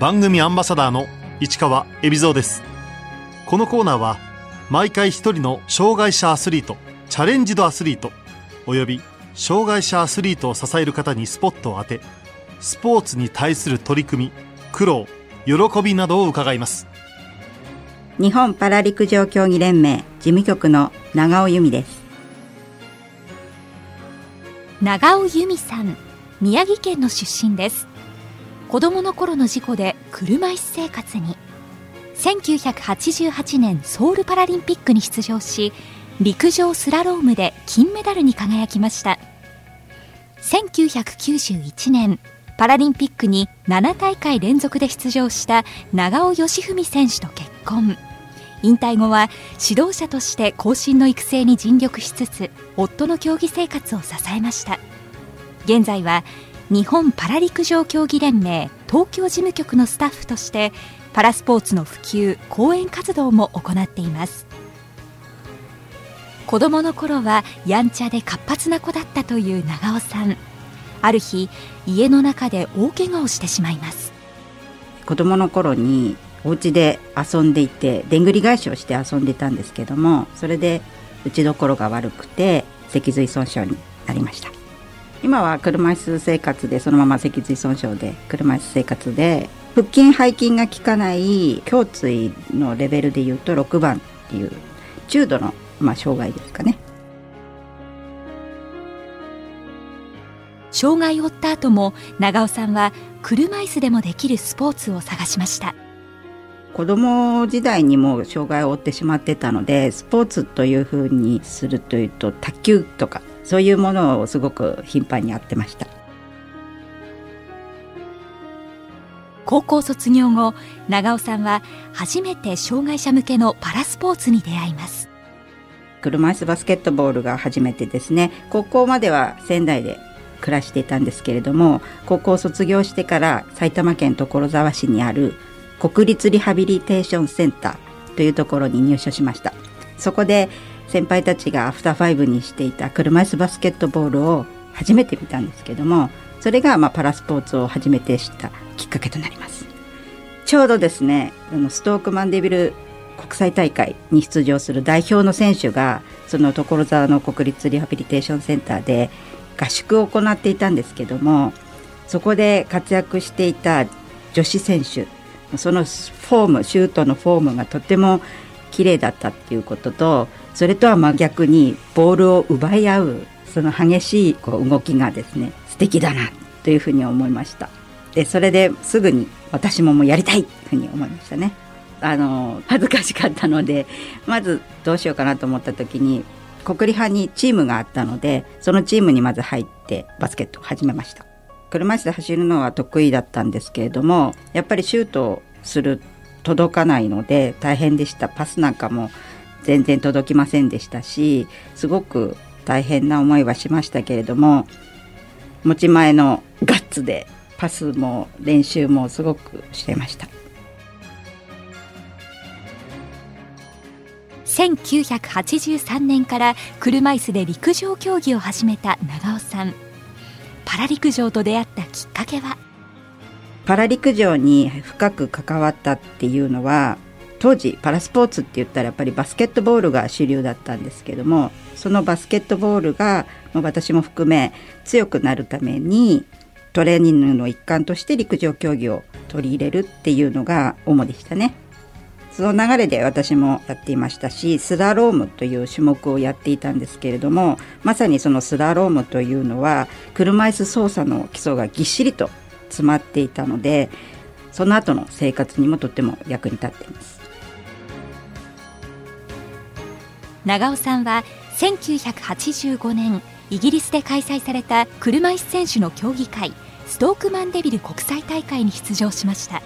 番組アンバサダーの市川恵比蔵です。このコーナーは毎回一人の障害者アスリートチャレンジドアスリートおよび障害者アスリートを支える方にスポットを当てスポーツに対する取り組み苦労喜びなどを伺います。日本パラ陸上競技連盟事務局の長尾由美です。長尾由美さん宮城県の出身です子供の頃の事故で車椅子生活に。1988年ソウルパラリンピックに出場し陸上スラロームで金メダルに輝きました。1991年パラリンピックに7大会連続で出場した長尾義文選手と結婚。引退後は指導者として後進の育成に尽力しつつ夫の競技生活を支えました。現在は日本パラ陸上競技連盟東京事務局のスタッフとしてパラスポーツの普及講演活動も行っています。子供の頃はやんちゃで活発な子だったという長尾さん。ある日家の中で大怪我をしてしまいます。子供の頃にお家で遊んでいてでんぐり返しをして遊んでたんですけどもそれで打ちどころが悪くて脊髄損傷になりました。今は車椅子生活でそのまま脊髄損傷で車椅子生活で腹筋背筋が効かない胸椎のレベルでいうと6番っていう中度の、まあ、障害ですかね。障害を負った後も長尾さんは車椅子でもできるスポーツを探しました。子供時代にも障害を負ってしまってたのでスポーツというふうにするというと卓球とかそういうものをすごく頻繁にやってました。高校卒業後長尾さんは初めて障害者向けのパラスポーツに出会います。車椅子バスケットボールが初めてですね。高校までは仙台で暮らしていたんですけれども高校卒業してから埼玉県所沢市にある国立リハビリテーションセンターというところに入所しました。そこで先輩たちがアフターファイブにしていた車椅子バスケットボールを初めて見たんですけどもそれがまあパラスポーツを初めて知ったきっかけとなります。ちょうどですねあのストークマンデビル国際大会に出場する代表の選手がその所沢の国立リハビリテーションセンターで合宿を行っていたんですけどもそこで活躍していた女子選手そのフォームシュートのフォームがとても綺麗だったっていうこととそれとは真逆にボールを奪い合うその激しいこう動きがですね素敵だなというふうに思いました。でそれですぐに私ももうやりたいというふうに思いましたね。あの恥ずかしかったのでまずどうしようかなと思った時に国立派にチームがあったのでそのチームにまず入ってバスケットを始めました。車椅子で走るのは得意だったんですけれどもやっぱりシュートをする届かないので大変でした。パスなんかも全然届きませんでしたしすごく大変な思いはしましたけれども持ち前のガッツでパスも練習もすごくしてました。1983年から車椅子で陸上競技を始めた長尾さん。パラ陸上と出会ったきっかけは？パラ陸上に深く関わったっていうのは当時パラスポーツって言ったらやっぱりバスケットボールが主流だったんですけどもそのバスケットボールが私も含め強くなるためにトレーニングの一環として陸上競技を取り入れるっていうのが主でしたね。その流れで私もやっていましたしスラロームという種目をやっていたんですけれどもまさにそのスラロームというのは車椅子操作の基礎がぎっしりと詰まっていたのでその後の生活にもとっても役に立っています。長尾さんは1985年イギリスで開催された車椅子選手の競技会ストークマンデビル国際大会に出場しました。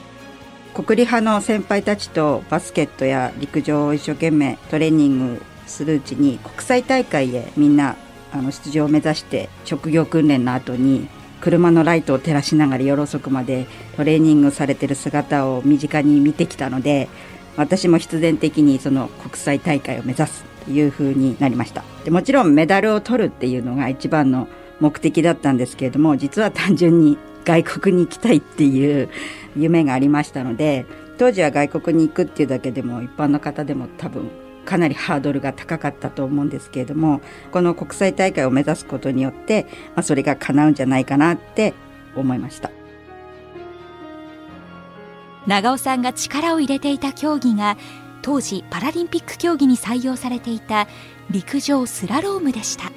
国立派の先輩たちとバスケットや陸上を一生懸命トレーニングするうちに国際大会へみんなあの出場を目指して職業訓練の後に車のライトを照らしながら夜遅くまでトレーニングされてる姿を身近に見てきたので私も必然的にその国際大会を目指すというふうになりました。でもちろんメダルを取るっていうのが一番の目的だったんですけれども実は単純に外国に行きたいっていう 夢がありましたので当時は外国に行くっていうだけでも一般の方でも多分かなりハードルが高かったと思うんですけれどもこの国際大会を目指すことによって、まあ、それが叶うんじゃないかなって思いました。長尾さんが力を入れていた競技が当時パラリンピック競技に採用されていた陸上スラロームでした。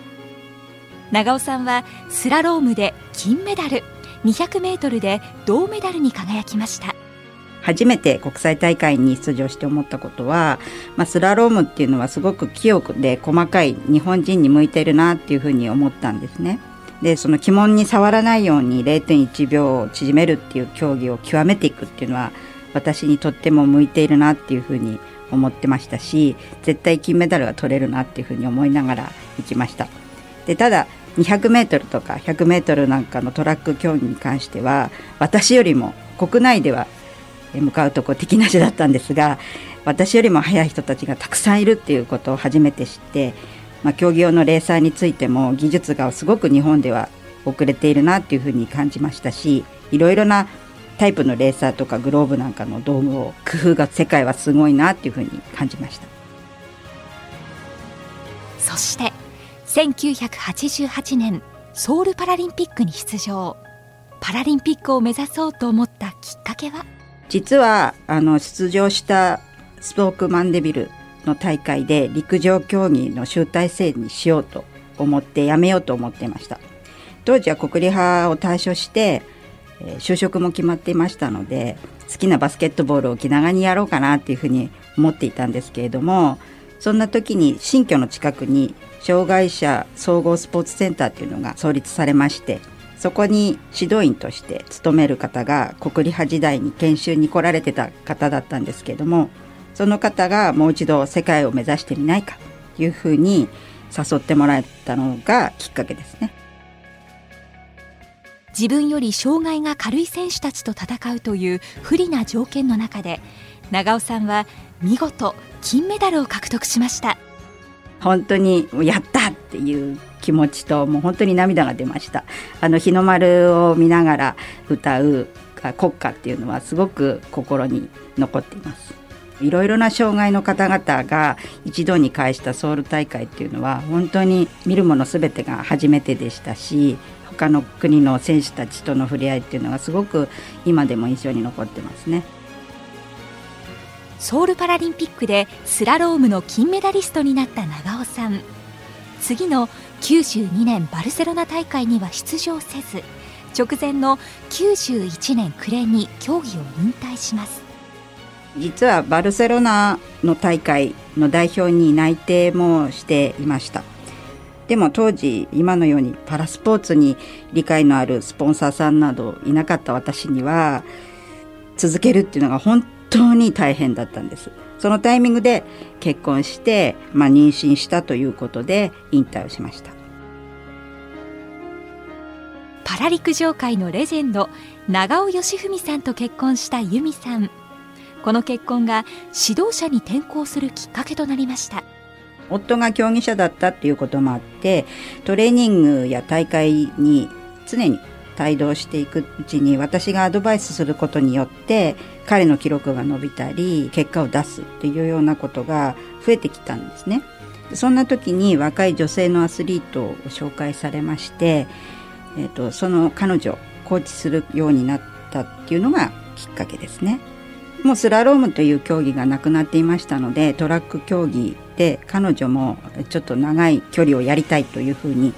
長尾さんはスラロームで金メダル 200m で銅メダルに輝きました。初めて国際大会に出場して思ったことは、まあ、スラロームっていうのはすごく器用で細かい日本人に向いているなっていうふうに思ったんですね。でその鬼門に触らないように0.1秒を縮めるっていう競技を極めていくっていうのは私にとっても向いているなっていうふうに思ってましたし絶対金メダルが取れるなっていうふうに思いながら行きました。でただ 200m とか 100m なんかのトラック競技に関しては私よりも国内では向かうとこ敵なしだったんですが私よりも速い人たちがたくさんいるっていうことを初めて知って、まあ、競技用のレーサーについても技術がすごく日本では遅れているなっていうふうに感じましたしいろいろなタイプのレーサーとかグローブなんかの道具を工夫が世界はすごいなっていうふうに感じました。そして1988年ソウルパラリンピックに出場。パラリンピックを目指そうと思ったきっかけは？実はあの出場したスポークマンデビルの大会で陸上競技の集大成にしようと思ってやめようと思ってました。当時は国立派を退所して、就職も決まっていましたので好きなバスケットボールを気長にやろうかなっていうふうに思っていたんですけれどもそんな時に新居の近くに障害者総合スポーツセンターっていうのが創立されましてそこに指導員として勤める方が国立派時代に研修に来られてた方だったんですけれどもその方がもう一度世界を目指してみないかというふうに誘ってもらったのがきっかけですね。自分より障害が軽い選手たちと戦うという不利な条件の中で長尾さんは見事金メダルを獲得しました本当にやったっていう気持ちともう本当に涙が出ました。あの日の丸を見ながら歌う国歌っていうのはすごく心に残っています。いろいろな障害の方々が一度に返したソウル大会っていうのは本当に見るもの全てが初めてでしたし他の国の選手たちとの触れ合いっていうのがすごく今でも印象に残ってますね。ソウルパラリンピックでスラロームの金メダリストになった長尾さん。次の92年バルセロナ大会には出場せず直前の91年暮れに競技を引退します。実はバルセロナの大会の代表に内定もしていました。でも当時今のようにパラスポーツに理解のあるスポンサーさんなどいなかった私には続けるっていうのが本当に大変だったんです。そのタイミングで結婚して、まあ、妊娠したということで引退をしました。パラ陸上界のレジェンド長尾義文さんと結婚した由美さん。この結婚が指導者に転向するきっかけとなりました。夫が競技者だったっていうこともあってトレーニングや大会に常に帯同していくうちに私がアドバイスすることによって彼の記録が伸びたり結果を出すっていうようなことが増えてきたんですね。そんな時に若い女性のアスリートを紹介されまして、えーと、その彼女をコーチするようになったっていうのがきっかけですね。もうスラロームという競技がなくなっていましたのでトラック競技で彼女もちょっと長い距離をやりたいというふうに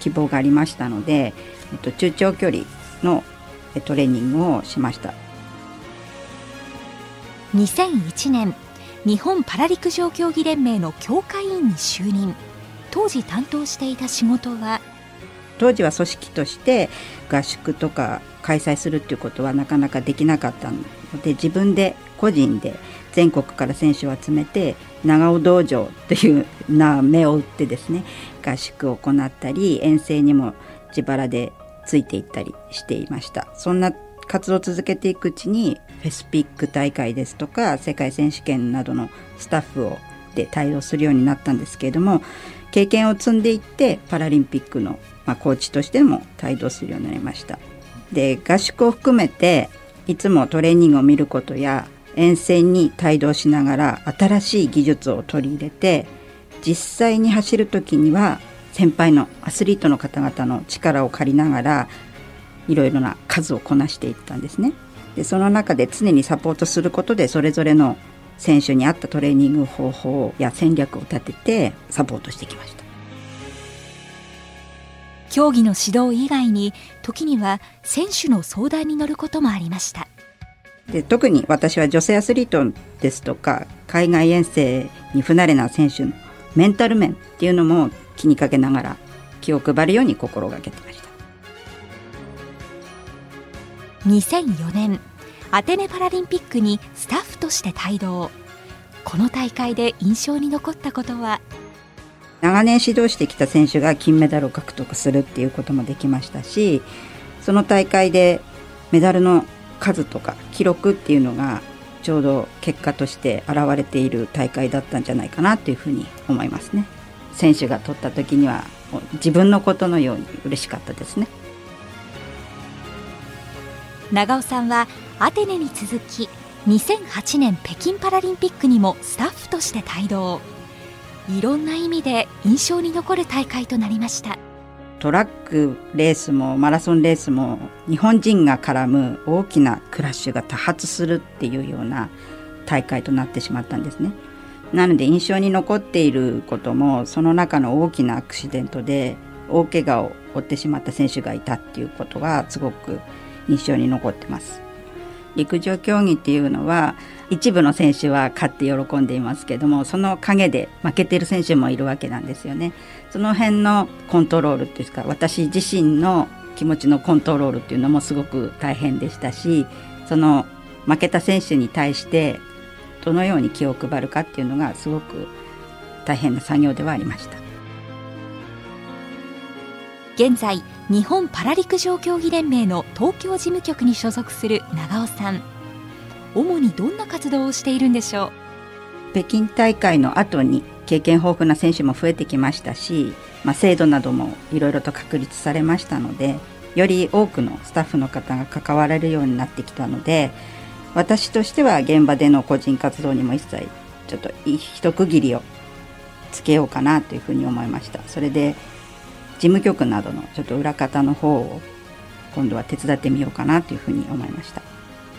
希望がありましたのでえっと、中長距離のトレーニングをしました。2001年日本パラ陸上競技連盟の協会員に就任。当時担当していた仕事は？当時は組織として合宿とか開催するっていうことはなかなかできなかったので自分で個人で全国から選手を集めて長尾道場というな目を打ってですね合宿を行ったり遠征にも自腹でついていったりしていました。そんな活動を続けていくうちにフェスピック大会ですとか世界選手権などのスタッフをで対応するようになったんですけれども経験を積んでいってパラリンピックの、まあ、コーチとしても帯同するようになりました。で合宿を含めていつもトレーニングを見ることや沿線に帯同しながら新しい技術を取り入れて実際に走る時には先輩のアスリートの方々の力を借りながらいろいろな数をこなしていったんですね。でその中で常にサポートすることでそれぞれの選手に合ったトレーニング方法や戦略を立ててサポートしてきました競技の指導以外に時には選手の相談に乗ることもありましたで特に私は女性アスリートですとか海外遠征に不慣れな選手のメンタル面っていうのも気にかけながら気を配るように心がけてました。2004年アテネパラリンピックにスタッフとして帯同。この大会で印象に残ったことは？長年指導してきた選手が金メダルを獲得するっていうこともできましたしその大会でメダルの数とか記録っていうのがちょうど結果として現れている大会だったんじゃないかなというふうに思いますね。選手が取った時には自分のことのように嬉しかったですね。長尾さんはアテネに続き2008年北京パラリンピックにもスタッフとして帯同。いろんな意味で印象に残る大会となりました。トラックレースもマラソンレースも日本人が絡む大きなクラッシュが多発するっていうような大会となってしまったんですね。なので印象に残っていることもその中の大きなアクシデントで大怪我を負ってしまった選手がいたっていうことがすごく印象に残ってます。陸上競技っていうのは一部の選手は勝って喜んでいますけどもその陰で負けてる選手もいるわけなんですよね。その辺のコントロールっていうか私自身の気持ちのコントロールっていうのもすごく大変でしたしその負けた選手に対してどのように気を配るかっていうのがすごく大変な作業ではありました。現在日本パラ陸上競技連盟の東京事務局に所属する長尾さん主にどんな活動をしているんでしょう？北京大会の後に経験豊富な選手も増えてきましたし、まあ、制度などもいろいろと確立されましたのでより多くのスタッフの方が関われるようになってきたので私としては現場での個人活動にも一切ちょっと一区切りをつけようかなというふうに思いました。それで事務局などのちょっと裏方の方を今度は手伝ってみようかなというふうに思いました。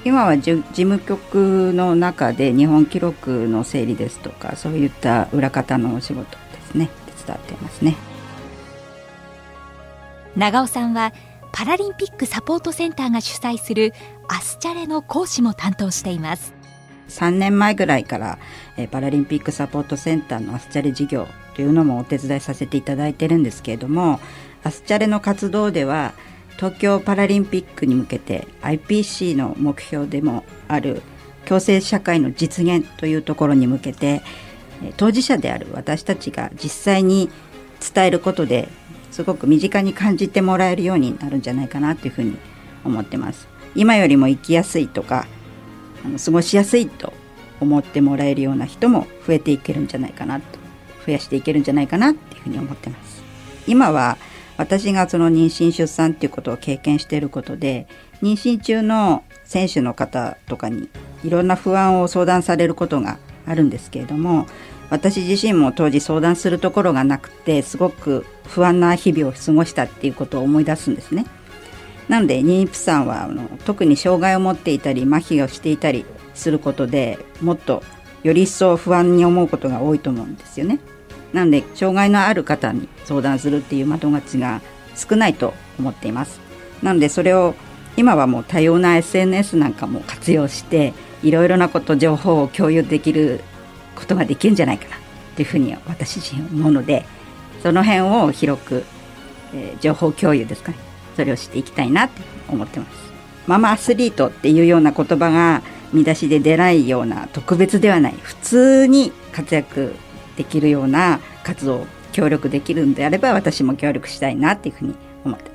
今は事務局の中で日本記録の整理ですとかそういった裏方のお仕事ですね。手伝っていますね。長尾さんはパラリンピックサポートセンターが主催するアスチャレの講師も担当しています。3年前ぐらいからパラリンピックサポートセンターのアスチャレ事業というのもお手伝いさせていただいてるんですけれどもアスチャレの活動では東京パラリンピックに向けて IPC の目標でもある共生社会の実現というところに向けて当事者である私たちが実際に伝えることですごく身近に感じてもらえるようになるんじゃないかなというふうに思ってます。今よりも生きやすいとかあの過ごしやすいと思ってもらえるような人も増えていけるんじゃないかなと増やしていけるんじゃないかなっていうふうに思ってます。今は私がその妊娠出産っていうことを経験していることで妊娠中の選手の方とかにいろんな不安を相談されることがあるんですけれども私自身も当時相談するところがなくてすごく不安な日々を過ごしたっていうことを思い出すんですね。なので妊婦さんはあの特に障害を持っていたり麻痺をしていたりすることでもっとより一層不安に思うことが多いと思うんですよね。なので障害のある方に相談するっていう窓口が少ないと思っています。なのでそれを今はもう多様な SNS なんかも活用していろいろなこと情報を共有できることができるんじゃないかなというふうに私自身思うのでその辺を広く、えー、情報共有ですかね。それをしていきたいなって思ってます。ママアスリートっていうような言葉が見出しで出ないような特別ではない。普通に活躍できるような活動協力できるんであれば私も協力したいなっていうふうに思って